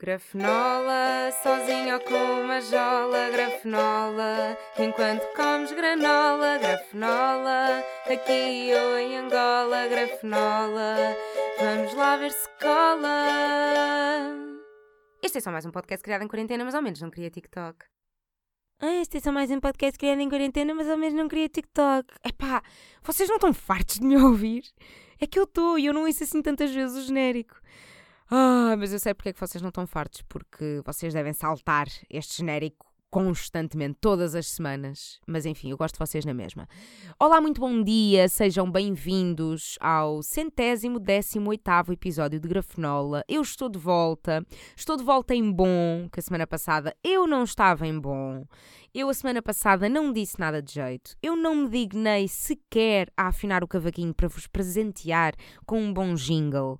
Grafenola, sozinho ou com uma jola, grafenola, enquanto comes granola, grafenola, aqui ou em Angola, grafenola, vamos lá ver se cola. Este é só mais um podcast criado em quarentena, mas ao menos não queria TikTok. Ah, este é só mais um podcast criado em quarentena, mas ao menos não queria TikTok. Epá, vocês não estão fartos de me ouvir? É que eu estou e eu não ouço assim tantas vezes o genérico. Ah, mas eu sei porque é que vocês não estão fartos, porque vocês devem saltar este genérico constantemente, todas as semanas. Mas enfim, eu gosto de vocês na mesma. Olá, muito bom dia, sejam bem-vindos ao centésimo décimo oitavo episódio de Grafenola. Eu estou de volta, estou de volta em bom, que a semana passada eu não estava em bom. Eu a semana passada não disse nada de jeito. Eu não me dignei sequer a afinar o cavaquinho para vos presentear com um bom jingle.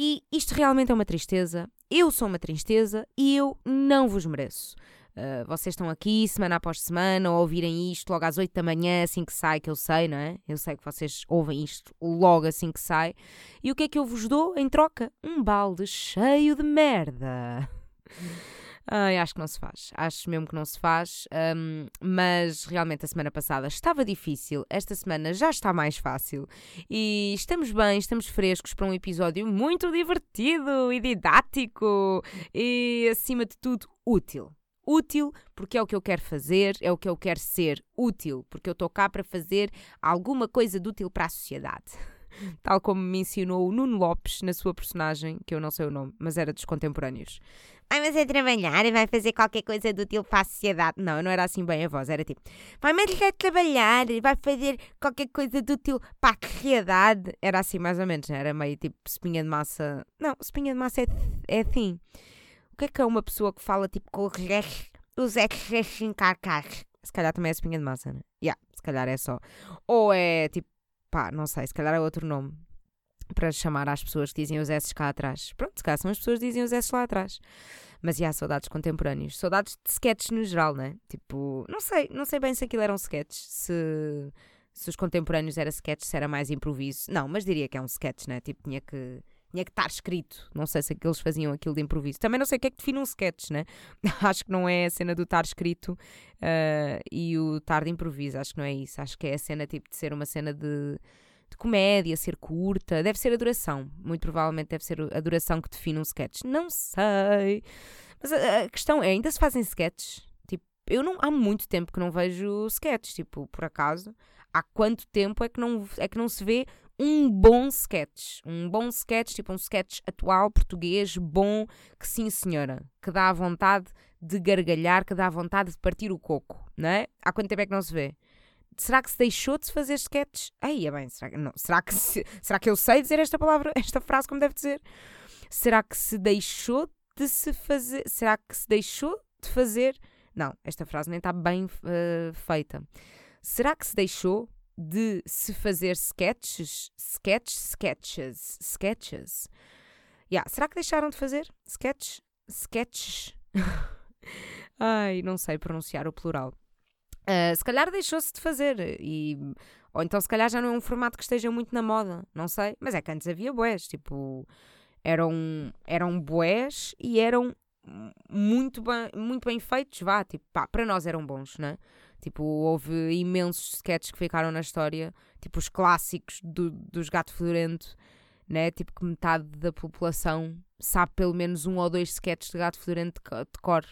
E isto realmente é uma tristeza. Eu sou uma tristeza e eu não vos mereço. Uh, vocês estão aqui semana após semana a ouvirem isto logo às 8 da manhã, assim que sai, que eu sei, não é? Eu sei que vocês ouvem isto logo assim que sai. E o que é que eu vos dou em troca? Um balde cheio de merda. Ai, acho que não se faz. Acho mesmo que não se faz. Um, mas realmente a semana passada estava difícil. Esta semana já está mais fácil. E estamos bem, estamos frescos para um episódio muito divertido e didático. E acima de tudo, útil. Útil porque é o que eu quero fazer, é o que eu quero ser. Útil porque eu estou cá para fazer alguma coisa de útil para a sociedade tal como me ensinou o Nuno Lopes na sua personagem, que eu não sei o nome, mas era dos contemporâneos. Ai, mas é trabalhar e vai fazer qualquer coisa de útil para a sociedade. Não, não era assim bem a voz, era tipo, vai mas é trabalhar e vai fazer qualquer coisa de útil para a sociedade. Era assim mais ou menos, era meio tipo espinha de massa. Não, espinha de massa é, é assim. O que é que é uma pessoa que fala tipo com os ex Se calhar também é espinha de massa, né? Yeah, se calhar é só. Ou é tipo, pá, não sei, se calhar é outro nome para chamar às pessoas que dizem os S cá atrás. Pronto, se calhar são as pessoas que dizem os S lá atrás. Mas e há saudades contemporâneos. Saudades de sketches no geral, né? Tipo, não sei, não sei bem se aquilo eram sketches, se, se os contemporâneos era sketch, se era mais improviso. Não, mas diria que é um sketch, né? Tipo, tinha que tinha que estar escrito. Não sei se eles faziam aquilo de improviso. Também não sei o que é que define um sketch, né? Acho que não é a cena do estar escrito uh, e o estar de improviso. Acho que não é isso. Acho que é a cena tipo de ser uma cena de de comédia, ser curta, deve ser a duração. Muito provavelmente deve ser a duração que define um sketch. Não sei. Mas a, a questão é, ainda se fazem sketches? Tipo, eu não há muito tempo que não vejo sketches, tipo, por acaso. Há quanto tempo é que não, é que não se vê um bom sketch? Um bom sketch, tipo um sketch atual, português, bom, que sim senhora, que dá vontade de gargalhar, que dá vontade de partir o coco, não é? Há quanto tempo é que não se vê? será que se deixou de se fazer sketches? Aí, é bem, será, não, será, que se, será que eu sei dizer esta palavra, esta frase como deve dizer? Será que se deixou de se fazer? Será que se deixou de fazer? Não, esta frase nem está bem uh, feita. Será que se deixou de se fazer sketches? Sketches, sketches, sketches. Yeah, será que deixaram de fazer sketches? Sketches. Ai, não sei pronunciar o plural. Uh, se calhar deixou-se de fazer e ou então se calhar já não é um formato que esteja muito na moda, não sei, mas é que antes havia boés, tipo, eram, eram boés e eram muito bem, muito bem feitos, vá, tipo, pá, para nós eram bons, né? Tipo, houve imensos sketches que ficaram na história, tipo os clássicos do, dos Gato Fedorento, né? Tipo que metade da população sabe pelo menos um ou dois sketches de Gato Fedorento de, cor.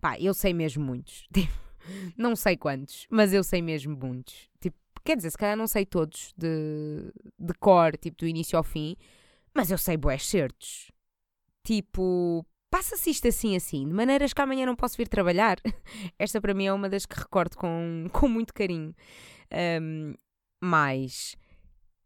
Pá, eu sei mesmo muitos. Tipo, não sei quantos, mas eu sei mesmo muitos. Tipo, quer dizer, se calhar não sei todos de, de cor, tipo, do início ao fim, mas eu sei boés certos. Tipo, passa-se isto assim assim, de maneiras que amanhã não posso vir trabalhar. Esta para mim é uma das que recordo com, com muito carinho. Um, mas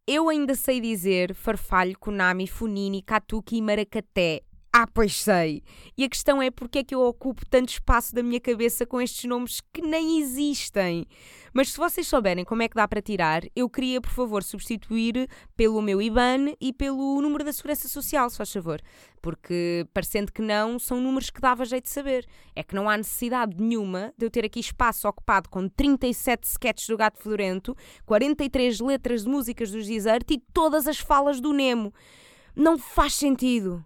eu ainda sei dizer farfalho, Konami, Funini, Katuki e Maracaté. Ah, pois sei. E a questão é porque é que eu ocupo tanto espaço da minha cabeça com estes nomes que nem existem. Mas se vocês souberem como é que dá para tirar, eu queria, por favor, substituir pelo meu IBAN e pelo número da Segurança Social, se faz favor. Porque, parecendo que não, são números que dava jeito de saber. É que não há necessidade nenhuma de eu ter aqui espaço ocupado com 37 sketches do Gato Florento, 43 letras de músicas dos Desert e todas as falas do Nemo. Não faz sentido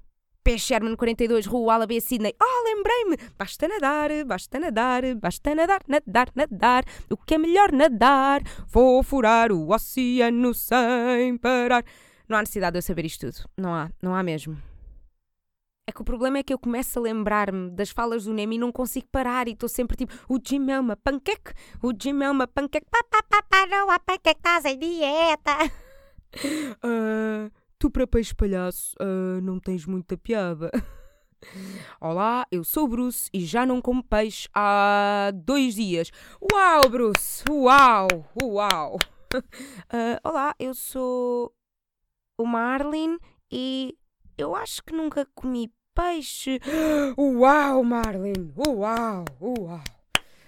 P. Sherman 42, Rua Alabê, Sydney. Ah, lembrei-me! Basta nadar, basta nadar, basta nadar, nadar, nadar. O que é melhor nadar? Vou furar o oceano sem parar. Não há necessidade de eu saber isto tudo. Não há, não há mesmo. É que o problema é que eu começo a lembrar-me das falas do Nemo e não consigo parar e estou sempre tipo, o Jim é uma panqueque, o Jim é uma panqueque, pá, pá, pá, pá, não há panqueque, estás em dieta. Uh, tu para peixe palhaço uh, não tens muita piada. Olá, eu sou o Bruce e já não como peixe há dois dias. Uau, Bruce! Uau! Uau! Uh, olá, eu sou o Marlin e eu acho que nunca comi peixe. Uau, Marlin! Uau! Uau!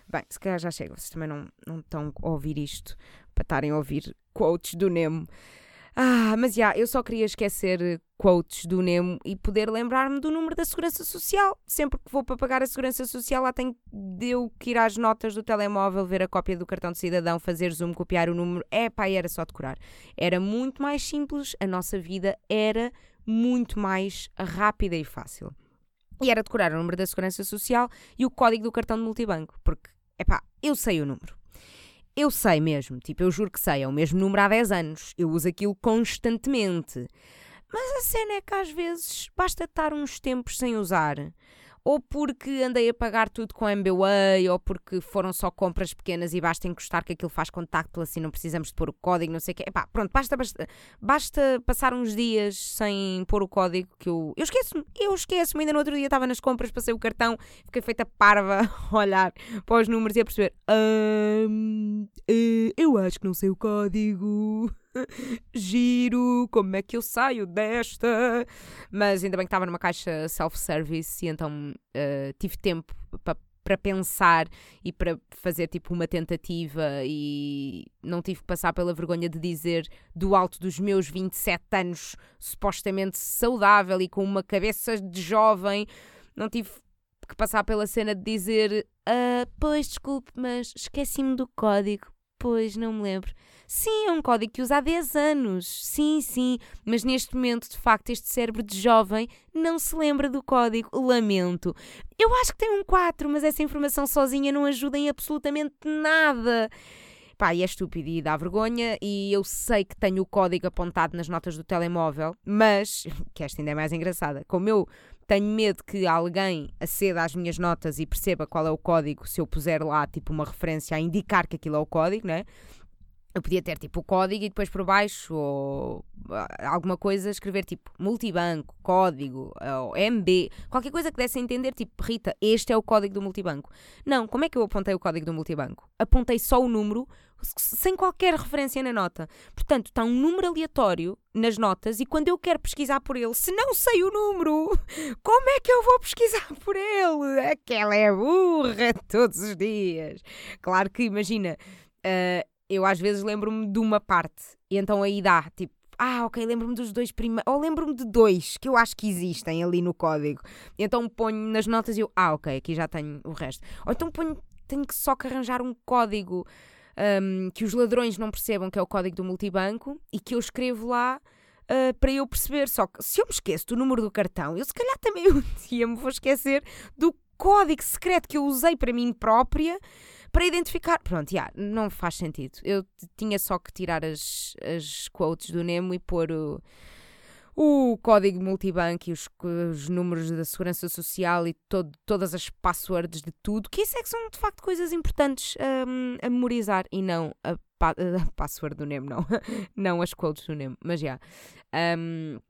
Bem, se calhar já chega, vocês também não, não estão a ouvir isto para estarem a ouvir quotes do Nemo. Ah, mas já, eu só queria esquecer quotes do Nemo e poder lembrar-me do número da Segurança Social. Sempre que vou para pagar a Segurança Social, lá tenho de eu que ir às notas do telemóvel, ver a cópia do cartão de cidadão, fazer zoom, copiar o número. É pá, era só decorar. Era muito mais simples, a nossa vida era muito mais rápida e fácil. E era decorar o número da Segurança Social e o código do cartão de multibanco, porque, é pá, eu sei o número. Eu sei mesmo, tipo, eu juro que sei, é o mesmo número há 10 anos. Eu uso aquilo constantemente. Mas a cena é que às vezes basta estar uns tempos sem usar ou porque andei a pagar tudo com MBWay, ou porque foram só compras pequenas e basta encostar que aquilo faz contacto, assim não precisamos de pôr o código, não sei o quê. Epá, pronto, basta, basta, basta passar uns dias sem pôr o código que eu. Eu esqueço-me, eu esqueço-me. Ainda no outro dia estava nas compras, passei o cartão, fiquei feita parva a olhar para os números e a perceber. Um, eh, eu acho que não sei o código. Giro, como é que eu saio desta? Mas ainda bem que estava numa caixa self-service e então uh, tive tempo para pensar e para fazer tipo uma tentativa e não tive que passar pela vergonha de dizer do alto dos meus 27 anos, supostamente saudável e com uma cabeça de jovem, não tive que passar pela cena de dizer ah, pois desculpe, mas esqueci-me do código, pois não me lembro. Sim, é um código que usa há 10 anos. Sim, sim. Mas neste momento, de facto, este cérebro de jovem não se lembra do código. Lamento. Eu acho que tem um 4, mas essa informação sozinha não ajuda em absolutamente nada. Pá, e é estúpido e dá vergonha. E eu sei que tenho o código apontado nas notas do telemóvel, mas, que esta ainda é mais engraçada, como eu tenho medo que alguém aceda às minhas notas e perceba qual é o código se eu puser lá, tipo, uma referência a indicar que aquilo é o código, né? eu podia ter tipo o código e depois por baixo ou ah, alguma coisa escrever tipo multibanco, código, ou MB, qualquer coisa que desse a entender, tipo, Rita, este é o código do multibanco. Não, como é que eu apontei o código do multibanco? Apontei só o número sem qualquer referência na nota. Portanto, está um número aleatório nas notas e quando eu quero pesquisar por ele, se não sei o número, como é que eu vou pesquisar por ele? Aquela é burra todos os dias. Claro que, imagina, uh, eu às vezes lembro-me de uma parte e então aí dá, tipo, ah, ok, lembro-me dos dois primeiros, ou lembro-me de dois que eu acho que existem ali no código. Então ponho nas notas e eu, ah, ok, aqui já tenho o resto. Ou então ponho, tenho que só que arranjar um código um, que os ladrões não percebam que é o código do multibanco e que eu escrevo lá uh, para eu perceber. Só que se eu me esqueço do número do cartão, eu se calhar também um dia me vou esquecer do código secreto que eu usei para mim própria para identificar. Pronto, yeah, não faz sentido. Eu tinha só que tirar as, as quotes do Nemo e pôr o, o código multibanco e os, os números da segurança social e todo, todas as passwords de tudo, que isso é que são de facto coisas importantes um, a memorizar e não a, a password do Nemo, não. não as quotes do Nemo, mas já. Yeah. Um,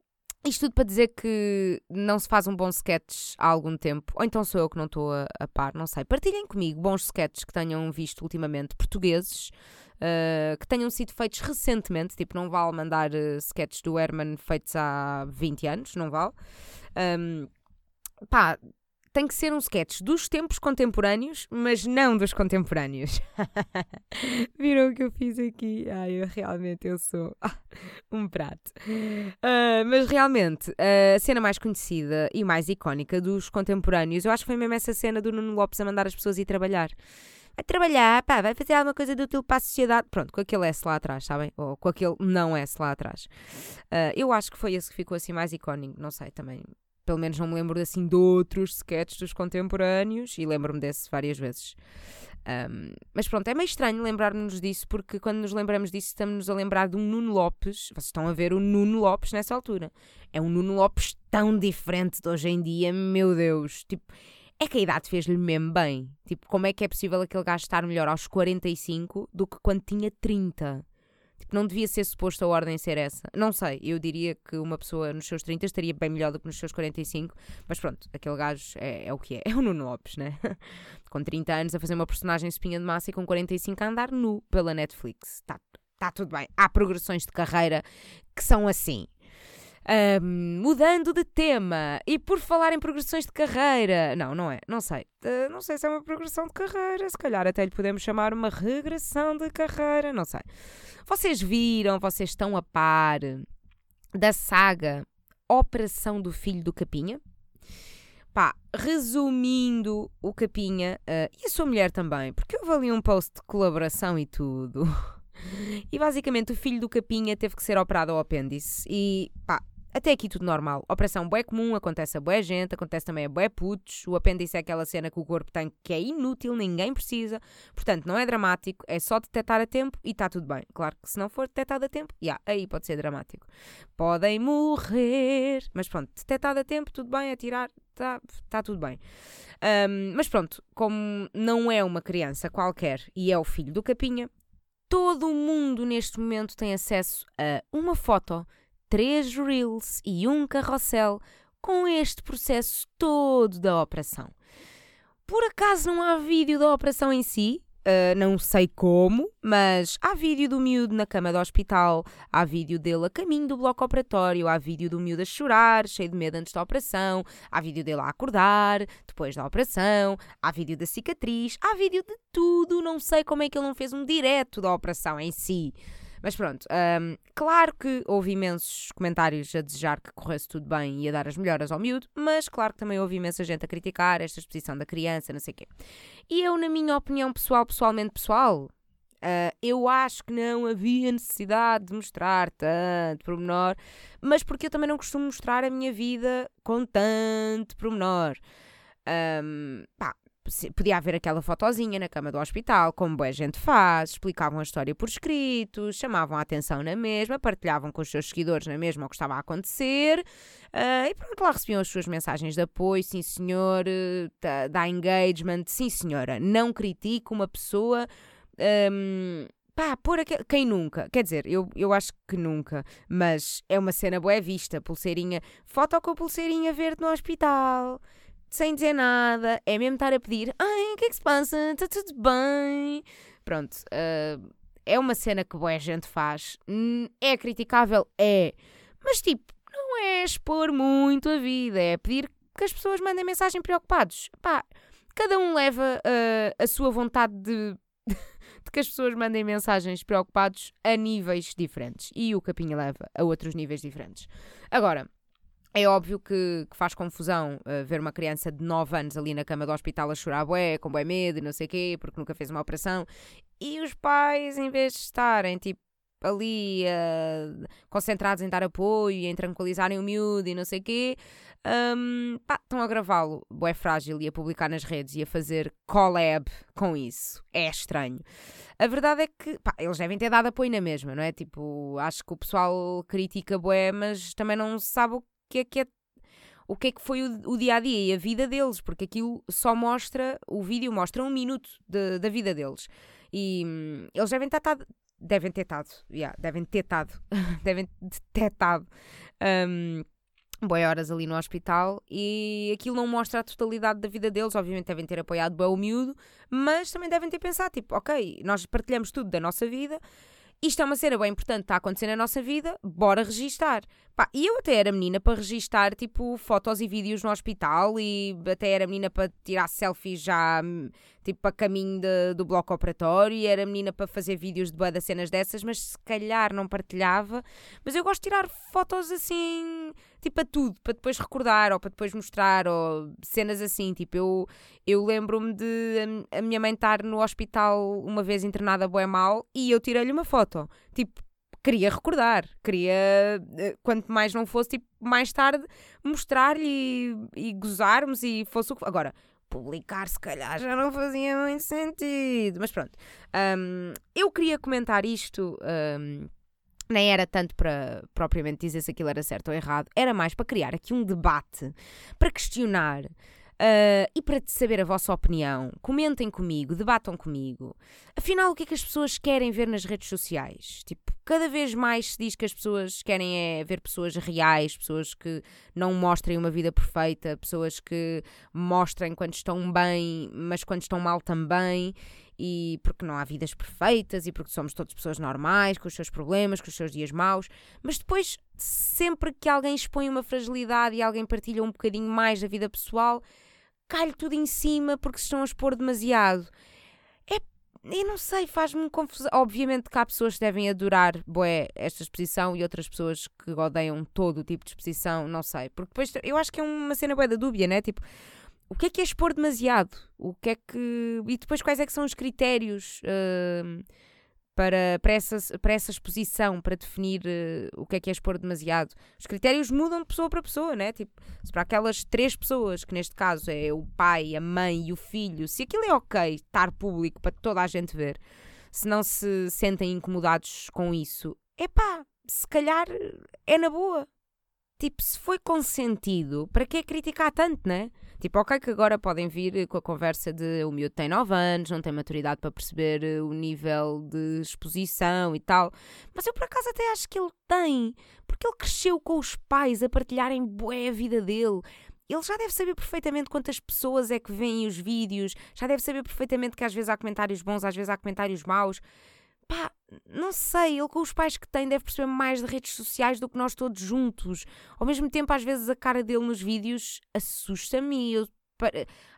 isto tudo para dizer que não se faz um bom sketch há algum tempo, ou então sou eu que não estou a, a par, não sei. Partilhem comigo bons sketches que tenham visto ultimamente, portugueses, uh, que tenham sido feitos recentemente, tipo, não vale mandar uh, sketches do Herman feitos há 20 anos, não vale. Um, pá, tem que ser um sketch dos tempos contemporâneos, mas não dos contemporâneos. Viram o que eu fiz aqui? Ai, eu realmente eu sou um prato. Uh, mas realmente, a cena mais conhecida e mais icónica dos contemporâneos, eu acho que foi mesmo essa cena do Nuno Lopes a mandar as pessoas ir trabalhar. Vai trabalhar, pá, vai fazer alguma coisa de útil para a sociedade. Pronto, com aquele S lá atrás, sabem? Ou com aquele não S lá atrás. Uh, eu acho que foi esse que ficou assim mais icónico, não sei também pelo menos não me lembro assim de outros sketches dos contemporâneos e lembro-me desse várias vezes. Um, mas pronto, é meio estranho lembrarmos disso porque quando nos lembramos disso estamos-nos a lembrar de um Nuno Lopes. Vocês estão a ver o Nuno Lopes nessa altura. É um Nuno Lopes tão diferente de hoje em dia, meu Deus. Tipo, é que a idade fez-lhe mesmo bem. Tipo, como é que é possível aquele gajo estar melhor aos 45 do que quando tinha 30? Não devia ser suposto a ordem ser essa. Não sei, eu diria que uma pessoa nos seus 30 estaria bem melhor do que nos seus 45, mas pronto, aquele gajo é, é o que é. É o Nuno Lopes, né? com 30 anos a fazer uma personagem espinha de massa e com 45 a andar nu pela Netflix. Está tá tudo bem. Há progressões de carreira que são assim. Um, mudando de tema, e por falar em progressões de carreira, não, não é, não sei, uh, não sei se é uma progressão de carreira, se calhar até lhe podemos chamar uma regressão de carreira, não sei. Vocês viram, vocês estão a par da saga Operação do Filho do Capinha? Pá, resumindo o Capinha uh, e a sua mulher também, porque houve ali um post de colaboração e tudo. E basicamente o filho do Capinha teve que ser operado ao apêndice. E pá, até aqui tudo normal. Operação bué comum, acontece a bué gente, acontece também a bué putos. O apêndice é aquela cena que o corpo tem que é inútil, ninguém precisa. Portanto, não é dramático, é só detectar a tempo e está tudo bem. Claro que se não for detectado a tempo, yeah, aí pode ser dramático. Podem morrer. Mas pronto, detectado a tempo, tudo bem, atirar, está tá tudo bem. Um, mas pronto, como não é uma criança qualquer e é o filho do Capinha, todo o mundo neste momento tem acesso a uma foto três reels e um carrossel com este processo todo da operação. Por acaso não há vídeo da operação em si? Uh, não sei como, mas há vídeo do miúdo na cama do hospital, há vídeo dele a caminho do bloco operatório, há vídeo do miúdo a chorar, cheio de medo antes da operação, há vídeo dele a acordar depois da operação, há vídeo da cicatriz, há vídeo de tudo. Não sei como é que ele não fez um direto da operação em si. Mas pronto, um, claro que houve imensos comentários a desejar que corresse tudo bem e a dar as melhoras ao miúdo, mas claro que também houve imensa gente a criticar esta exposição da criança, não sei o quê. E eu, na minha opinião pessoal, pessoalmente pessoal, Uh, eu acho que não havia necessidade de mostrar tanto pormenor, mas porque eu também não costumo mostrar a minha vida com tanto pormenor. Um, pá, podia haver aquela fotozinha na cama do hospital, como boa gente faz, explicavam a história por escrito, chamavam a atenção na mesma, partilhavam com os seus seguidores na mesma o que estava a acontecer uh, e pronto, lá recebiam as suas mensagens de apoio, sim senhor, uh, dá engagement, sim senhora, não critico uma pessoa. Um, pá, aquele, quem nunca? Quer dizer, eu, eu acho que nunca, mas é uma cena boa vista, pulseirinha, foto com pulseirinha verde no hospital sem dizer nada, é mesmo estar a pedir: ai, o que é que se passa? Está tudo bem? Pronto, uh, é uma cena que boa gente faz. É criticável? É. Mas tipo, não é expor muito a vida, é pedir que as pessoas mandem mensagem preocupados. Pá, cada um leva uh, a sua vontade de, de que as pessoas mandem mensagens preocupados a níveis diferentes. E o Capinha leva a outros níveis diferentes. Agora, é óbvio que, que faz confusão uh, ver uma criança de 9 anos ali na cama do hospital a chorar bué, com bué medo e não sei o quê, porque nunca fez uma operação. E os pais, em vez de estarem, tipo, ali uh, concentrados em dar apoio e em tranquilizarem o miúdo e não sei o quê, um, pá, estão a gravá-lo, bué frágil, e a publicar nas redes e a fazer collab com isso. É estranho. A verdade é que, pá, eles devem ter dado apoio na mesma, não é? Tipo, acho que o pessoal critica bué, mas também não sabe o que é que é o que é que foi o, o, dia a dia e a vida deles, porque aquilo só mostra, o vídeo mostra um minuto de, da vida deles. E hum, eles devem ter estado, devem ter estado, yeah, devem ter estado, devem ter estado um, horas ali no hospital e aquilo não mostra a totalidade da vida deles. Obviamente devem ter apoiado bem o miúdo, mas também devem ter pensado, tipo, ok, nós partilhamos tudo da nossa vida isto é uma cena bem importante, está a acontecer na nossa vida, bora registar. Pá, e eu até era menina para registar, tipo, fotos e vídeos no hospital e até era menina para tirar selfies já, tipo, a caminho de, do bloco operatório e era menina para fazer vídeos de boa cenas dessas, mas se calhar não partilhava. Mas eu gosto de tirar fotos assim, tipo, a tudo, para depois recordar ou para depois mostrar ou cenas assim. Tipo, eu, eu lembro-me de a minha mãe estar no hospital uma vez internada boa mal e eu tirei-lhe uma foto. Tipo, queria recordar, queria, eh, quanto mais não fosse, tipo, mais tarde mostrar-lhe e, e gozarmos e fosse o que. Agora, publicar se calhar já não fazia muito sentido, mas pronto. Um, eu queria comentar isto. Um, nem era tanto para propriamente dizer se aquilo era certo ou errado, era mais para criar aqui um debate, para questionar Uh, e para saber a vossa opinião, comentem comigo, debatam comigo. Afinal, o que é que as pessoas querem ver nas redes sociais? Tipo, cada vez mais se diz que as pessoas querem é ver pessoas reais, pessoas que não mostrem uma vida perfeita, pessoas que mostrem quando estão bem, mas quando estão mal também. E porque não há vidas perfeitas e porque somos todas pessoas normais, com os seus problemas, com os seus dias maus. Mas depois, sempre que alguém expõe uma fragilidade e alguém partilha um bocadinho mais da vida pessoal, cai-lhe tudo em cima porque se estão a expor demasiado. É, eu não sei, faz-me confusão. Obviamente que há pessoas que devem adorar boé, esta exposição e outras pessoas que odeiam todo o tipo de exposição, não sei. Porque depois eu acho que é uma cena boé da dúbia, né? Tipo, o que é que é expor demasiado? O que é que. E depois quais é que são os critérios? Uh, para, para, essa, para essa exposição, para definir uh, o que é que é expor demasiado. Os critérios mudam de pessoa para pessoa, né? Tipo, se para aquelas três pessoas, que neste caso é o pai, a mãe e o filho, se aquilo é ok estar público para toda a gente ver, se não se sentem incomodados com isso, é pá, se calhar é na boa. Tipo, se foi consentido, para que criticar tanto, né? Tipo, ok que agora podem vir com a conversa de o miúdo tem 9 anos, não tem maturidade para perceber eh, o nível de exposição e tal. Mas eu por acaso até acho que ele tem, porque ele cresceu com os pais a partilharem bué a vida dele. Ele já deve saber perfeitamente quantas pessoas é que veem os vídeos, já deve saber perfeitamente que às vezes há comentários bons, às vezes há comentários maus. Pá, não sei, ele com os pais que tem deve perceber mais de redes sociais do que nós todos juntos. Ao mesmo tempo, às vezes a cara dele nos vídeos assusta-me.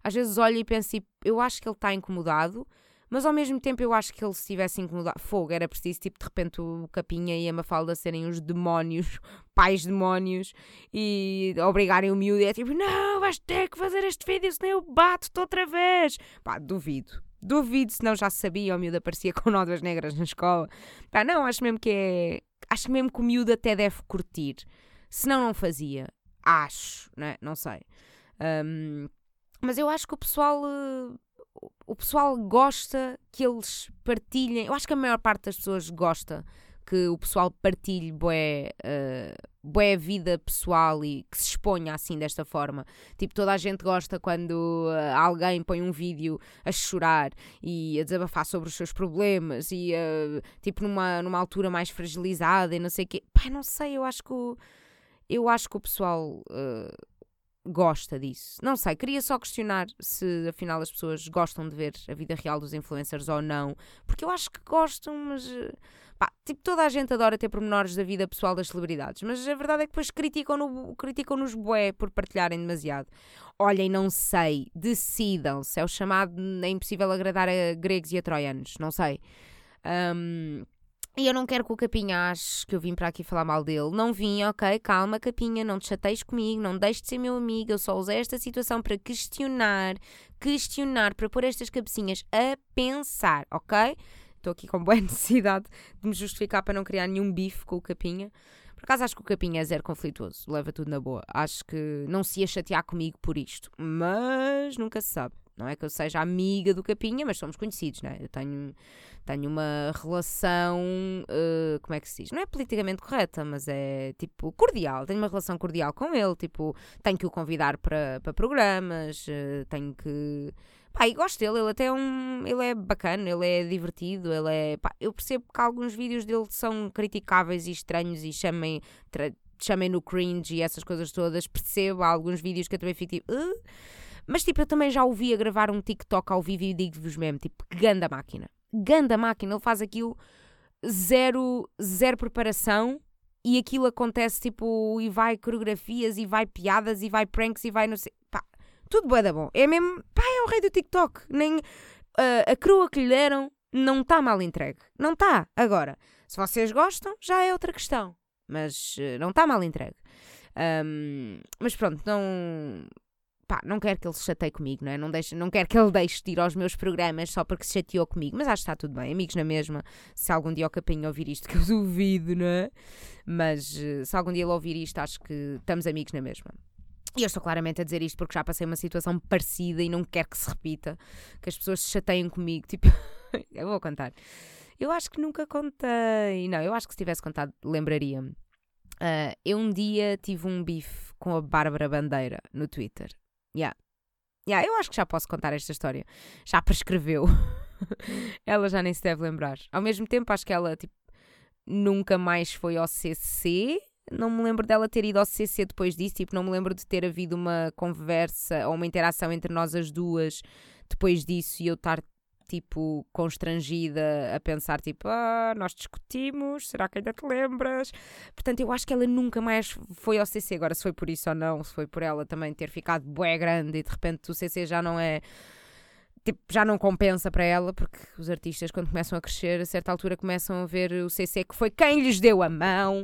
às vezes olho e penso, tipo, eu acho que ele está incomodado, mas ao mesmo tempo eu acho que ele se estivesse incomodado, fogo, era preciso, tipo, de repente o Capinha e a Mafalda serem os demónios, pais demónios, e obrigarem o miúdo e é tipo, não, vais ter que fazer este vídeo, senão eu bato-te outra vez. Pá, duvido. Duvido, senão já sabia, o miúdo aparecia com nódoas negras na escola. Pá, não, acho mesmo que é. Acho mesmo que o miúdo até deve curtir. Senão não fazia. Acho, né? Não sei. Um, mas eu acho que o pessoal. Uh, o pessoal gosta que eles partilhem. Eu acho que a maior parte das pessoas gosta que o pessoal partilhe bué, uh, bué vida pessoal e que se exponha assim desta forma. Tipo, toda a gente gosta quando uh, alguém põe um vídeo a chorar e a desabafar sobre os seus problemas e uh, tipo numa, numa altura mais fragilizada e não sei o quê. Pai, não sei, eu acho que o, eu acho que o pessoal uh, gosta disso. Não sei, queria só questionar se afinal as pessoas gostam de ver a vida real dos influencers ou não, porque eu acho que gostam, mas Pá, tipo, toda a gente adora ter pormenores da vida pessoal das celebridades, mas a verdade é que depois criticam-nos criticam bué por partilharem demasiado. Olhem, não sei, decidam-se. É o chamado é impossível agradar a gregos e a troianos, não sei. Um, e eu não quero que o Capinha ache que eu vim para aqui falar mal dele. Não vim, ok? Calma, Capinha, não te chateies comigo, não deixes de ser meu amigo. Eu só usei esta situação para questionar, questionar, para pôr estas cabecinhas a pensar, ok? estou aqui com boa necessidade de me justificar para não criar nenhum bife com o Capinha. Por acaso acho que o Capinha é zero conflituoso, leva tudo na boa. Acho que não se ia chatear comigo por isto, mas nunca se sabe. Não é que eu seja amiga do Capinha, mas somos conhecidos, não é? Eu tenho, tenho uma relação, uh, como é que se diz? Não é politicamente correta, mas é tipo cordial. Tenho uma relação cordial com ele, tipo, tenho que o convidar para, programas, uh, tenho que Pá, e gosto dele, ele até é um. Ele é bacana, ele é divertido, ele é. Pá, eu percebo que alguns vídeos dele são criticáveis e estranhos e chamem, chamem no cringe e essas coisas todas. Percebo há alguns vídeos que eu também fico tipo. Uh? Mas tipo, eu também já ouvi a gravar um TikTok ao vivo e digo-vos mesmo, tipo, ganda máquina. Ganda máquina, ele faz aquilo zero, zero preparação e aquilo acontece tipo, e vai coreografias e vai piadas e vai pranks e vai não sei. Pá, tudo bué da bom. É mesmo, pá, é o rei do TikTok. Nem, uh, a crua que lhe deram não está mal entregue. Não está. Agora, se vocês gostam, já é outra questão. Mas uh, não está mal entregue. Um, mas pronto, não. Pá, não quero que ele se chateie comigo, não é? Não, deixe, não quero que ele deixe de ir aos meus programas só porque se chateou comigo, mas acho que está tudo bem, amigos na mesma. Se algum dia o capinho ouvir isto, que eu duvido, não é? Mas eh, se algum dia ele ouvir isto, acho que estamos amigos na mesma. E eu estou claramente a dizer isto porque já passei uma situação parecida e não quero que se repita, que as pessoas se chateiem comigo. Tipo, eu vou contar. Eu acho que nunca contei. Não, eu acho que se tivesse contado, lembraria-me. Uh, eu um dia tive um bife com a Bárbara Bandeira no Twitter. Yeah. Yeah, eu acho que já posso contar esta história. Já prescreveu. ela já nem se deve lembrar. Ao mesmo tempo, acho que ela tipo, nunca mais foi ao CC. Não me lembro dela ter ido ao CC depois disso. Tipo, não me lembro de ter havido uma conversa ou uma interação entre nós as duas depois disso e eu estar tipo, constrangida a pensar, tipo, ah, nós discutimos, será que ainda te lembras? Portanto, eu acho que ela nunca mais foi ao CC. Agora, se foi por isso ou não, se foi por ela também ter ficado bué grande e de repente o CC já não é. Tipo, já não compensa para ela, porque os artistas, quando começam a crescer, a certa altura começam a ver o CC que foi quem lhes deu a mão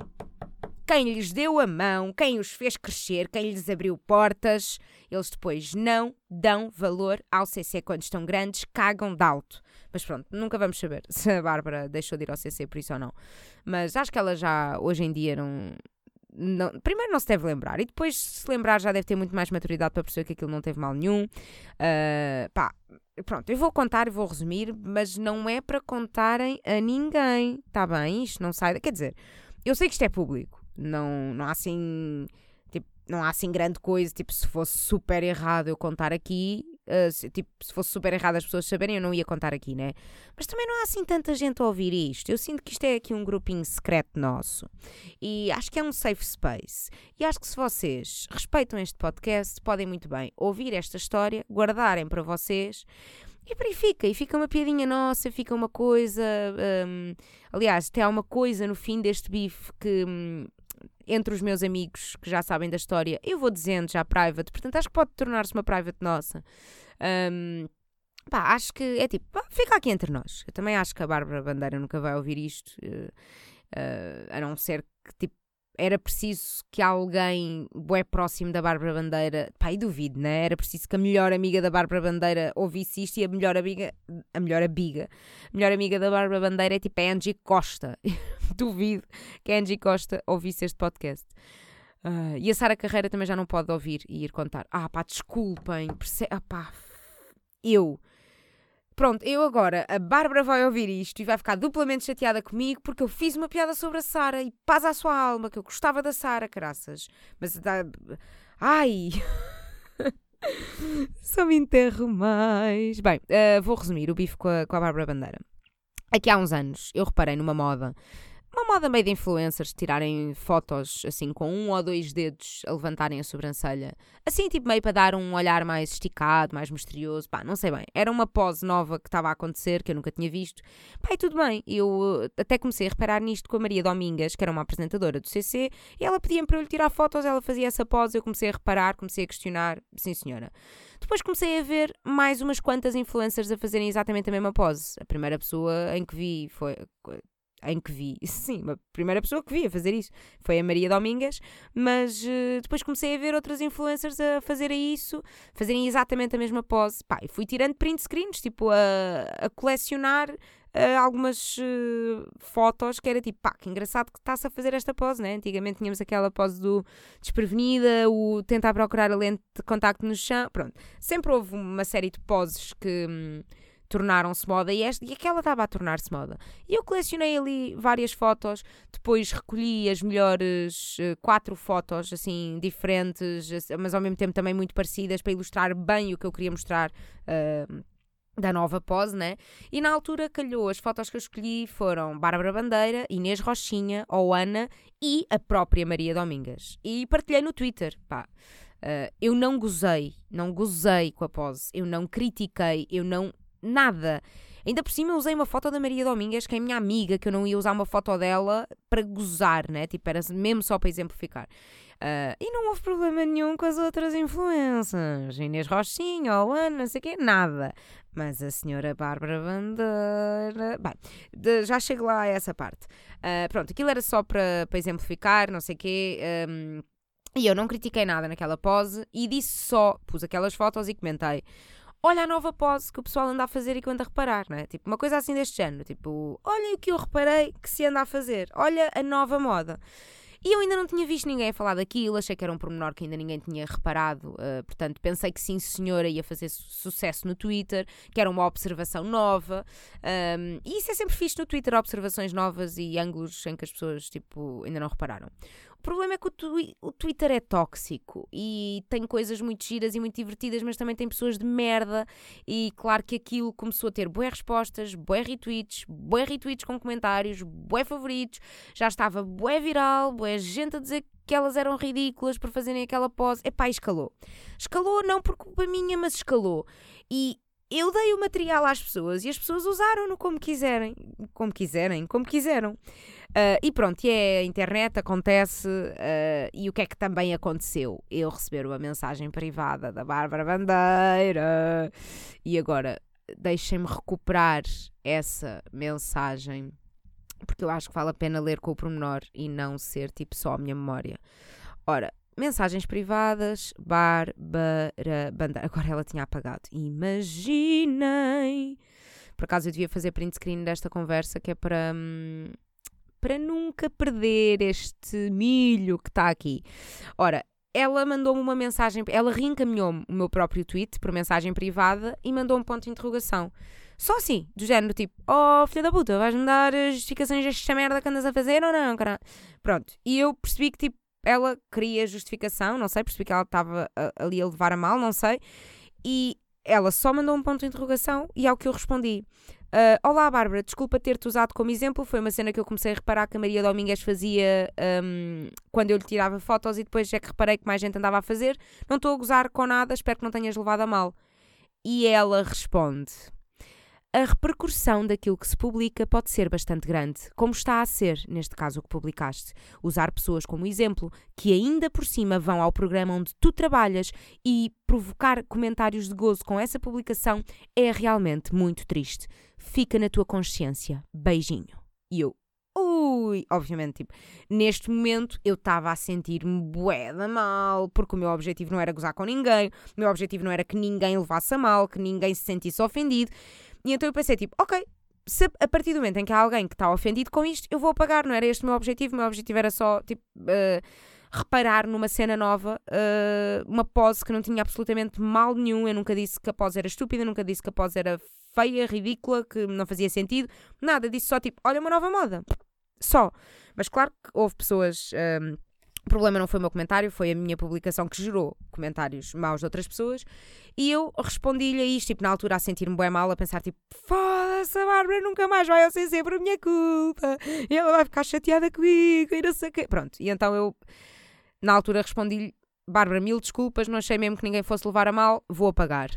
quem lhes deu a mão, quem os fez crescer, quem lhes abriu portas, eles depois não dão valor ao CC quando estão grandes, cagam de alto. Mas pronto, nunca vamos saber se a Bárbara deixou de ir ao CC por isso ou não. Mas acho que ela já, hoje em dia, não. Não, primeiro não se deve lembrar e depois se lembrar já deve ter muito mais maturidade para perceber que aquilo não teve mal nenhum. Uh, pá, pronto, eu vou contar e vou resumir, mas não é para contarem a ninguém, tá bem? Isto não sai. Quer dizer, eu sei que isto é público, não, não há assim. Tipo, não há assim grande coisa. Tipo, se fosse super errado eu contar aqui, uh, se, tipo, se fosse super errado as pessoas saberem, eu não ia contar aqui, né? Mas também não há assim tanta gente a ouvir isto. Eu sinto que isto é aqui um grupinho secreto nosso. E acho que é um safe space. E acho que se vocês respeitam este podcast, podem muito bem ouvir esta história, guardarem para vocês. E por aí fica, e fica uma piadinha nossa, fica uma coisa. Um, aliás, até há uma coisa no fim deste bife que, hum, entre os meus amigos que já sabem da história, eu vou dizendo já private, portanto acho que pode tornar-se uma private nossa. Um, pá, acho que é tipo, pá, fica aqui entre nós. Eu também acho que a Bárbara Bandeira nunca vai ouvir isto, uh, uh, a não ser que tipo era preciso que alguém bué próximo da Bárbara Bandeira, e duvido, né? Era preciso que a melhor amiga da Bárbara Bandeira ouvisse isto e a melhor amiga, a melhor amiga, a melhor amiga da Bárbara Bandeira é tipo a Angie Costa. duvido que a Angie Costa ouvisse este podcast. Uh, e a Sara Carreira também já não pode ouvir e ir contar. Ah, pá, desculpem, perce... ah, pá, eu Pronto, eu agora, a Bárbara vai ouvir isto e vai ficar duplamente chateada comigo porque eu fiz uma piada sobre a Sara e paz à sua alma, que eu gostava da Sara, caraças. Mas dá. Ai! Só me enterro mais. Bem, uh, vou resumir o bife com a, com a Bárbara Bandeira. Aqui há uns anos eu reparei numa moda uma moda meio de influencers tirarem fotos assim com um ou dois dedos a levantarem a sobrancelha. Assim, tipo, meio para dar um olhar mais esticado, mais misterioso. Pá, não sei bem. Era uma pose nova que estava a acontecer, que eu nunca tinha visto. Pá, e tudo bem. Eu eh, até comecei a reparar nisto com a Maria Domingas, que era uma apresentadora do CC, e ela pedia-me para eu lhe tirar fotos, ela fazia essa pose, eu comecei a reparar, comecei a questionar. Sim, senhora. Depois comecei a ver mais umas quantas influencers a fazerem exatamente a mesma pose. A primeira pessoa em que vi foi em que vi, sim, a primeira pessoa que vi a fazer isso foi a Maria Domingas, mas uh, depois comecei a ver outras influencers a fazerem isso, fazerem exatamente a mesma pose. Pá, e fui tirando print screens, tipo, a, a colecionar uh, algumas uh, fotos que era tipo, pá, que engraçado que está-se a fazer esta pose, né? Antigamente tínhamos aquela pose do desprevenida, o tentar procurar a lente de contacto no chão, pronto. Sempre houve uma série de poses que. Hum, tornaram-se moda e, esta, e aquela estava a tornar-se moda. E eu colecionei ali várias fotos, depois recolhi as melhores uh, quatro fotos, assim, diferentes, mas ao mesmo tempo também muito parecidas, para ilustrar bem o que eu queria mostrar. Uh, da nova pose, né? E na altura calhou, as fotos que eu escolhi foram Bárbara Bandeira, Inês Rochinha, Oana e a própria Maria Domingas. E partilhei no Twitter, pá. Uh, eu não gozei, não gozei com a pose, eu não critiquei, eu não nada. Ainda por cima eu usei uma foto da Maria Domingues, que é minha amiga, que eu não ia usar uma foto dela para gozar, né? Tipo, era mesmo só para exemplificar. Uh, e não houve problema nenhum com as outras influências. Inês Rochinha ou Ana, não sei o quê, nada. Mas a senhora Bárbara Bandeira. Bem, de, já chego lá a essa parte. Uh, pronto, aquilo era só para, para exemplificar, não sei o quê. Um, E eu não critiquei nada naquela pose e disse só, pus aquelas fotos e comentei. Olha a nova pose que o pessoal anda a fazer e que eu ando a reparar, não é? Tipo, uma coisa assim deste género. Tipo, olha o que eu reparei que se anda a fazer. Olha a nova moda. E eu ainda não tinha visto ninguém falar daquilo, achei que era um pormenor que ainda ninguém tinha reparado, uh, portanto pensei que sim, senhora, ia fazer su sucesso no Twitter, que era uma observação nova. Um, e isso é sempre fixe no Twitter, observações novas e ângulos em que as pessoas tipo, ainda não repararam. O problema é que o, twi o, Twitter é tóxico e tem coisas muito giras e muito divertidas, mas também tem pessoas de merda. E claro que aquilo começou a ter boas respostas, boas retweets, boas retweets com comentários, boas favoritos. Já estava bué viral, boa gente a dizer que elas eram ridículas por fazerem aquela pose. Epá, escalou. Escalou não por culpa minha, mas escalou. E eu dei o material às pessoas e as pessoas usaram-no como quiserem. Como quiserem, como quiseram. Uh, e pronto, e é a internet, acontece. Uh, e o que é que também aconteceu? Eu receber uma mensagem privada da Bárbara Bandeira. E agora, deixem-me recuperar essa mensagem, porque eu acho que vale a pena ler com o pormenor e não ser tipo só a minha memória. Ora, mensagens privadas, Bárbara Bandeira. Agora ela tinha apagado. Imaginem. Por acaso eu devia fazer print screen desta conversa que é para. Hum, para nunca perder este milho que está aqui. Ora, ela mandou-me uma mensagem, ela reencaminhou-me o meu próprio tweet por mensagem privada e mandou um ponto de interrogação. Só assim, do género tipo, oh filha da puta, vais-me dar justificações desta merda que andas a fazer ou não, cara? Pronto, e eu percebi que tipo, ela queria justificação, não sei, percebi que ela estava ali a levar a mal, não sei, e ela só mandou um ponto de interrogação e ao que eu respondi. Uh, Olá, Bárbara, desculpa ter-te usado como exemplo. Foi uma cena que eu comecei a reparar que a Maria Domingues fazia um, quando eu lhe tirava fotos e depois é que reparei que mais gente andava a fazer. Não estou a gozar com nada, espero que não tenhas levado a mal. E ela responde: a repercussão daquilo que se publica pode ser bastante grande, como está a ser, neste caso, o que publicaste. Usar pessoas como exemplo, que ainda por cima vão ao programa onde tu trabalhas e provocar comentários de gozo com essa publicação é realmente muito triste. Fica na tua consciência. Beijinho. E eu, ui, obviamente, tipo, neste momento eu estava a sentir-me bué da mal, porque o meu objetivo não era gozar com ninguém, o meu objetivo não era que ninguém levasse a mal, que ninguém se sentisse ofendido. E então eu pensei, tipo, ok, se a partir do momento em que há alguém que está ofendido com isto, eu vou apagar, não era este o meu objetivo, o meu objetivo era só, tipo, uh, reparar numa cena nova, uh, uma pose que não tinha absolutamente mal nenhum, eu nunca disse que a pose era estúpida, nunca disse que a pose era feia, ridícula, que não fazia sentido, nada, disse só, tipo, olha uma nova moda, só. Mas claro que houve pessoas... Eh, o problema não foi o meu comentário, foi a minha publicação que gerou comentários maus de outras pessoas. E eu respondi-lhe a isto, tipo, na altura a sentir-me bem mal, a pensar, tipo, foda-se, a Bárbara nunca mais vai ser sempre a minha culpa. E ela vai ficar chateada comigo e não sei o quê. Pronto, e então eu, na altura, respondi-lhe, Bárbara, mil desculpas, não achei mesmo que ninguém fosse levar a mal, vou apagar.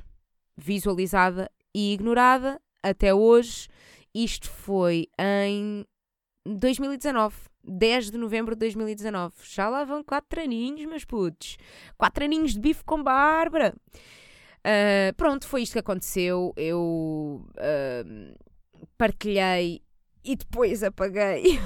Visualizada e ignorada até hoje. Isto foi em 2019. 10 de novembro de 2019. Já lá vão 4 aninhos, meus putos. 4 aninhos de bife com Bárbara. Uh, pronto, foi isto que aconteceu. Eu uh, partilhei e depois apaguei.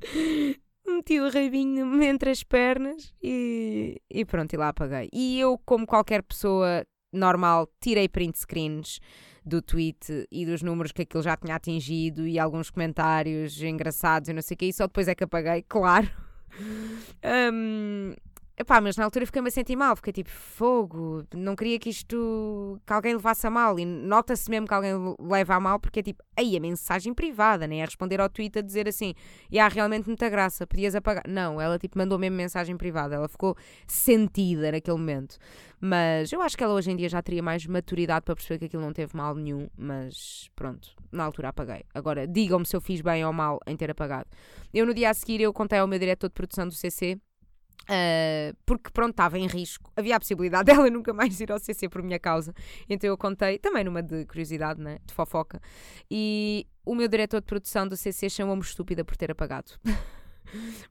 Meti o rabinho entre as pernas e, e pronto, e lá apaguei. E eu, como qualquer pessoa normal, tirei print screens do tweet e dos números que aquilo já tinha atingido e alguns comentários engraçados e não sei o que, e só depois é que apaguei, claro. um, Epá, mas na altura fiquei-me a sentir mal, fiquei tipo, fogo, não queria que isto, que alguém levasse a mal, e nota-se mesmo que alguém leva a mal, porque é tipo, aí a mensagem privada, nem é responder ao tweet a dizer assim, e há realmente muita graça, podias apagar. Não, ela tipo mandou mesmo mensagem privada, ela ficou sentida naquele momento. Mas eu acho que ela hoje em dia já teria mais maturidade para perceber que aquilo não teve mal nenhum, mas pronto, na altura apaguei. Agora, digam-me se eu fiz bem ou mal em ter apagado. Eu no dia a seguir eu contei ao meu diretor de produção do CC Uh, porque pronto, estava em risco. Havia a possibilidade dela nunca mais ir ao CC por minha causa. Então eu contei, também numa de curiosidade, né? de fofoca. E o meu diretor de produção do CC chamou-me estúpida por ter apagado.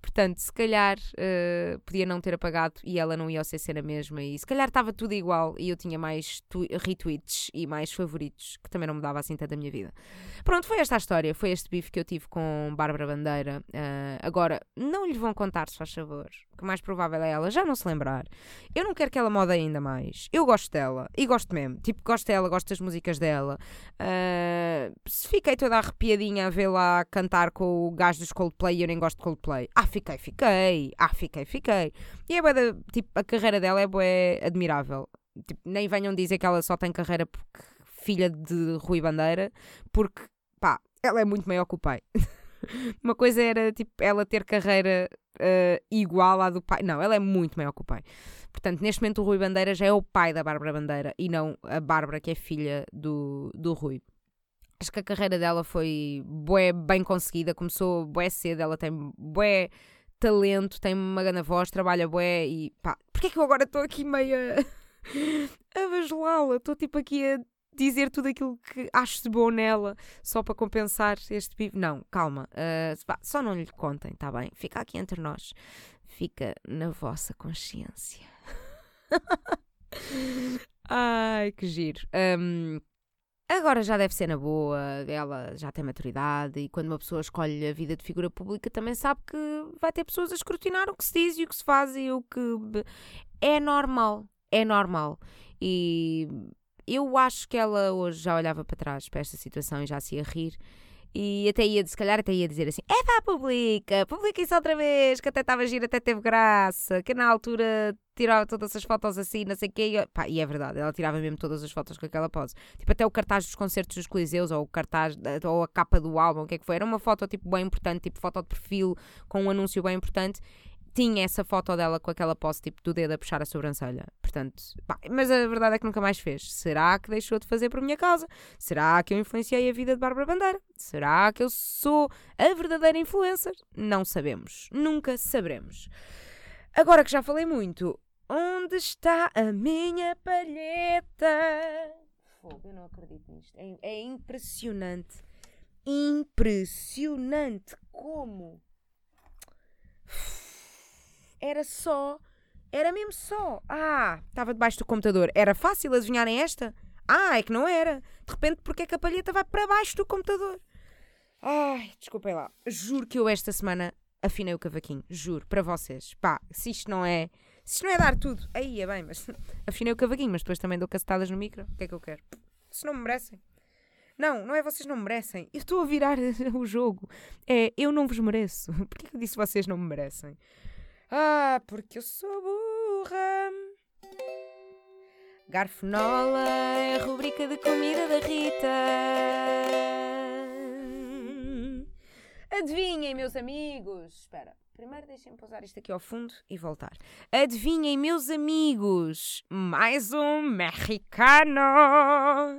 Portanto, se calhar uh, podia não ter apagado e ela não ia ao CC na mesma. E se calhar estava tudo igual e eu tinha mais retweets e mais favoritos, que também não mudava assim tanto a minha vida. Pronto, foi esta a história. Foi este bife que eu tive com Bárbara Bandeira. Uh, agora, não lhe vão contar, se faz favor que mais provável é ela já não se lembrar. Eu não quero que ela mode ainda mais. Eu gosto dela. E gosto mesmo. Tipo, gosto dela, gosto das músicas dela. Uh, se fiquei toda arrepiadinha a vê-la cantar com o gajo dos Coldplay e eu nem gosto de Coldplay. Ah, fiquei, fiquei. Ah, fiquei, fiquei. E é da, tipo, a carreira dela é bué admirável. Tipo, nem venham dizer que ela só tem carreira porque filha de Rui Bandeira, porque, pá, ela é muito maior que o pai. Uma coisa era, tipo, ela ter carreira uh, igual à do pai. Não, ela é muito maior que o pai. Portanto, neste momento o Rui Bandeira já é o pai da Bárbara Bandeira e não a Bárbara, que é filha do, do Rui. Acho que a carreira dela foi bué, bem conseguida, começou bué cedo, ela tem bué talento, tem uma grande voz, trabalha bué e pá, porquê é que eu agora estou aqui meio a, a bajulá-la? Estou tipo aqui a dizer tudo aquilo que acho de bom nela só para compensar este bife. Não, calma. Uh, só não lhe contem, está bem? Fica aqui entre nós. Fica na vossa consciência. Ai, que giro. Um, agora já deve ser na boa, ela já tem maturidade e quando uma pessoa escolhe a vida de figura pública também sabe que vai ter pessoas a escrutinar o que se diz e o que se faz e o que é normal. É normal. E eu acho que ela hoje já olhava para trás para esta situação e já se ia rir. E até ia, se calhar até ia dizer assim: é vá, publica, publica isso outra vez, que até estava giro, até teve graça, que na altura tirava todas as fotos assim, não sei o quê. Pá, e é verdade, ela tirava mesmo todas as fotos com aquela pose. Tipo, até o cartaz dos concertos dos Coliseus, ou o cartaz, ou a capa do álbum, o que é que foi. Era uma foto, tipo, bem importante, tipo, foto de perfil, com um anúncio bem importante tinha essa foto dela com aquela pose tipo do dedo a puxar a sobrancelha. Portanto, pá, mas a verdade é que nunca mais fez. Será que deixou de fazer por minha causa? Será que eu influenciei a vida de Bárbara Bandeira? Será que eu sou a verdadeira influencer? Não sabemos. Nunca saberemos. Agora que já falei muito, onde está a minha palheta? Fogo, eu não acredito nisto. É, é impressionante. Impressionante como era só. Era mesmo só. Ah, estava debaixo do computador. Era fácil adivinharem esta? Ah, é que não era. De repente, porque é que a palheta vai para baixo do computador? Ai, desculpem lá. Juro que eu esta semana afinei o cavaquinho. Juro, para vocês. Pá, se isto não é. Se isto não é dar tudo. Aí é bem, mas afinei o cavaquinho, mas depois também dou cacetadas no micro. O que é que eu quero? Se não me merecem. Não, não é vocês não me merecem. Eu estou a virar o jogo. É eu não vos mereço. Porquê que eu disse vocês não me merecem? Ah, porque eu sou burra. Garfonola é a rubrica de comida da Rita. Adivinhem, meus amigos. Espera, primeiro deixem-me pousar isto aqui ao fundo e voltar. Adivinhem, meus amigos, mais um mexicano.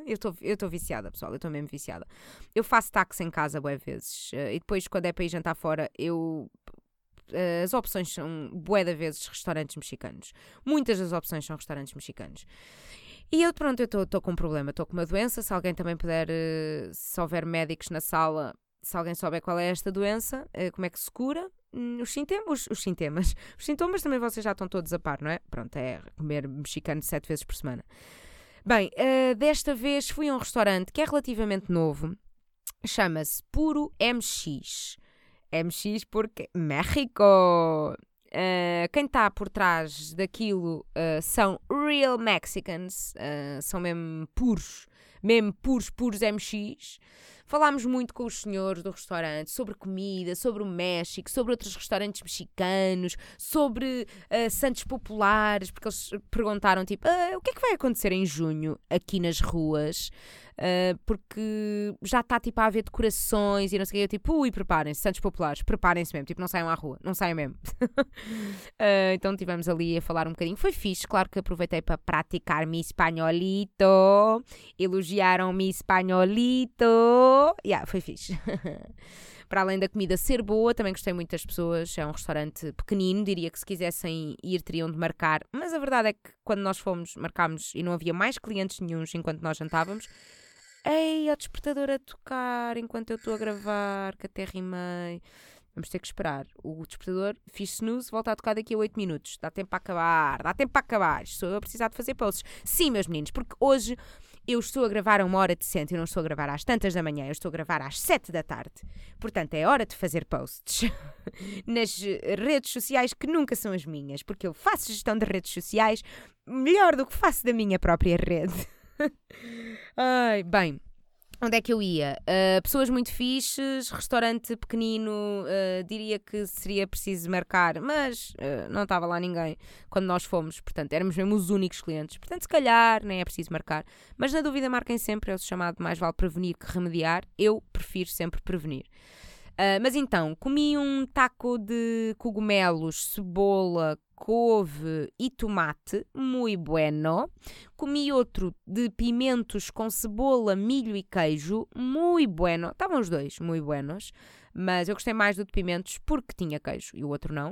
Eu estou viciada, pessoal, eu estou mesmo viciada. Eu faço táxi em casa boas vezes eh, e depois, quando é para ir jantar fora, eu as opções são bué de vezes restaurantes mexicanos. Muitas das opções são restaurantes mexicanos. E eu, pronto, eu estou com um problema, estou com uma doença. Se alguém também puder, uh, se houver médicos na sala, se alguém souber qual é esta doença, uh, como é que se cura, um, os, sintomas, os, sintomas, os sintomas também vocês já estão todos a par, não é? Pronto, é comer mexicano sete vezes por semana. Bem, desta vez fui a um restaurante que é relativamente novo, chama-se Puro MX. MX porque México! Uh, quem está por trás daquilo uh, são real Mexicans, uh, são mesmo puros, mesmo puros, puros MX. Falámos muito com os senhores do restaurante sobre comida, sobre o México, sobre outros restaurantes mexicanos, sobre uh, santos populares, porque eles perguntaram tipo, uh, o que é que vai acontecer em junho aqui nas ruas? Uh, porque já está tipo a haver decorações e não sei o que. Eu tipo, ui, preparem-se, Santos Populares, preparem-se mesmo, tipo, não saiam à rua, não saiam mesmo. uh, então estivemos ali a falar um bocadinho. Foi fixe, claro que aproveitei para praticar mi espanholito, elogiaram mi espanholito. Yeah, foi fixe. para além da comida ser boa, também gostei muito das pessoas. É um restaurante pequenino, diria que se quisessem ir teriam de marcar, mas a verdade é que quando nós fomos, marcámos e não havia mais clientes nenhums enquanto nós jantávamos. Ei, o despertador a tocar enquanto eu estou a gravar, que até rimei. Vamos ter que esperar. O despertador, fiz snooze, volta a tocar daqui a 8 minutos. Dá tempo para acabar, dá tempo para acabar. Estou a precisar de fazer posts. Sim, meus meninos, porque hoje eu estou a gravar a uma hora decente, eu não estou a gravar às tantas da manhã, eu estou a gravar às sete da tarde. Portanto, é hora de fazer posts nas redes sociais que nunca são as minhas, porque eu faço gestão de redes sociais melhor do que faço da minha própria rede. Ai, bem, Onde é que eu ia? Uh, pessoas muito fixes, restaurante pequenino, uh, diria que seria preciso marcar, mas uh, não estava lá ninguém quando nós fomos, portanto éramos mesmo os únicos clientes. Portanto, se calhar nem é preciso marcar, mas na dúvida marquem sempre, é o chamado mais vale prevenir que remediar. Eu prefiro sempre prevenir. mas então, comi um taco de cogumelos, cebola, couve e tomate, muito bueno. Comi outro de pimentos com cebola, milho e queijo, muito bueno. Estavam os dois muito buenos, mas eu gostei mais do de pimentos porque tinha queijo e o outro não.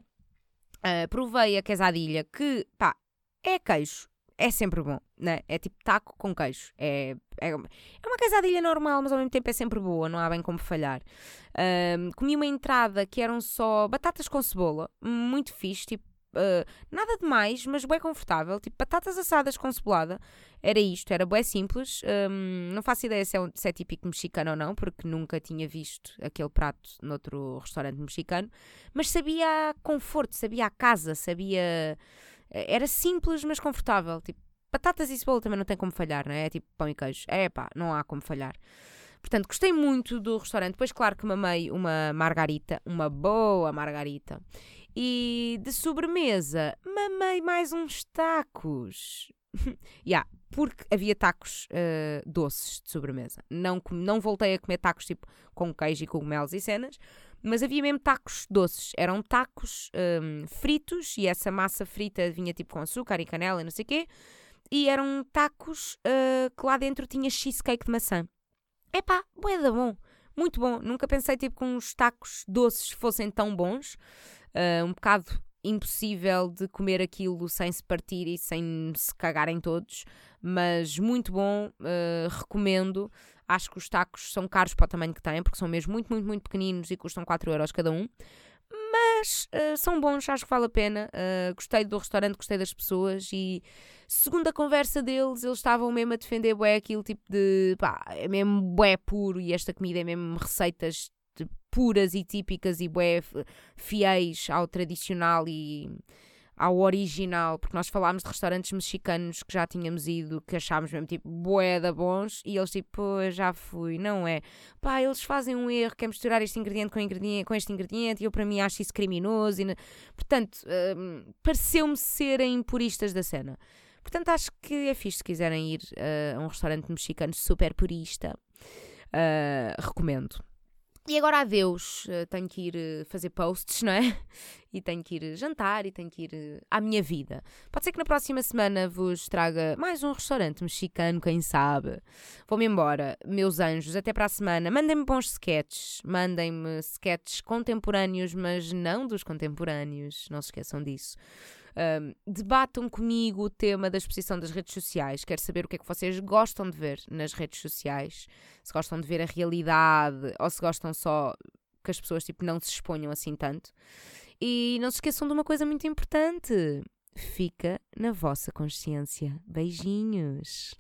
Uh, provei a quesadilha, que pá, é queijo, é sempre bom, né? É tipo taco com queijo. É, é, é uma quesadilha normal, mas ao mesmo tempo é sempre boa, não há bem como falhar. Uh, comi uma entrada que eram só batatas com cebola, muito fixe, tipo Uh, nada demais, mas bem confortável. Tipo, batatas assadas com cebolada. Era isto, era bem simples. Um, não faço ideia se é, um, se é típico mexicano ou não, porque nunca tinha visto aquele prato noutro restaurante mexicano. Mas sabia a conforto, sabia a casa, sabia. Era simples, mas confortável. Tipo, batatas e cebola também não tem como falhar, não é? É tipo pão e queijo. É pá, não há como falhar. Portanto, gostei muito do restaurante. Depois, claro que mamei uma margarita, uma boa margarita. E de sobremesa, mamei mais uns tacos. yeah, porque havia tacos uh, doces de sobremesa. Não, não voltei a comer tacos tipo com queijo e cogumelos e cenas, mas havia mesmo tacos doces. Eram tacos um, fritos e essa massa frita vinha tipo com açúcar e canela e não sei o quê. E eram tacos uh, que lá dentro tinha cheesecake de maçã. Epá, boeda bom. Muito bom. Nunca pensei tipo que uns tacos doces fossem tão bons uh, um bocado impossível de comer aquilo sem se partir e sem se cagarem todos, mas muito bom, uh, recomendo. Acho que os tacos são caros para o tamanho que têm, porque são mesmo muito, muito, muito pequeninos e custam 4 euros cada um. Mas uh, são bons, acho que vale a pena. Uh, gostei do restaurante, gostei das pessoas e segundo a conversa deles, eles estavam mesmo a defender bué aquilo tipo de pá, é mesmo bué puro e esta comida é mesmo receitas puras e típicas e bué fiéis ao tradicional e ao original, porque nós falámos de restaurantes mexicanos que já tínhamos ido, que achámos mesmo tipo bué da bons, e eles tipo, já fui, não é? Pá, eles fazem um erro, que é misturar este ingrediente com, ingrediente, com este ingrediente, e eu para mim acho isso criminoso, e, portanto, hum, pareceu-me serem puristas da cena. Portanto, acho que é fixe se quiserem ir uh, a um restaurante mexicano super purista. Uh, recomendo. E agora adeus, uh, tenho que ir uh, fazer posts, não é? E tenho que ir jantar e tenho que ir à minha vida. Pode ser que na próxima semana vos traga mais um restaurante mexicano, quem sabe. Vou-me embora, meus anjos, até para a semana. Mandem-me bons sketches, mandem-me sketches contemporâneos, mas não dos contemporâneos, não se esqueçam disso. Um, debatam comigo o tema da exposição das redes sociais. Quero saber o que é que vocês gostam de ver nas redes sociais. Se gostam de ver a realidade ou se gostam só que as pessoas tipo, não se exponham assim tanto. E não se esqueçam de uma coisa muito importante: fica na vossa consciência. Beijinhos.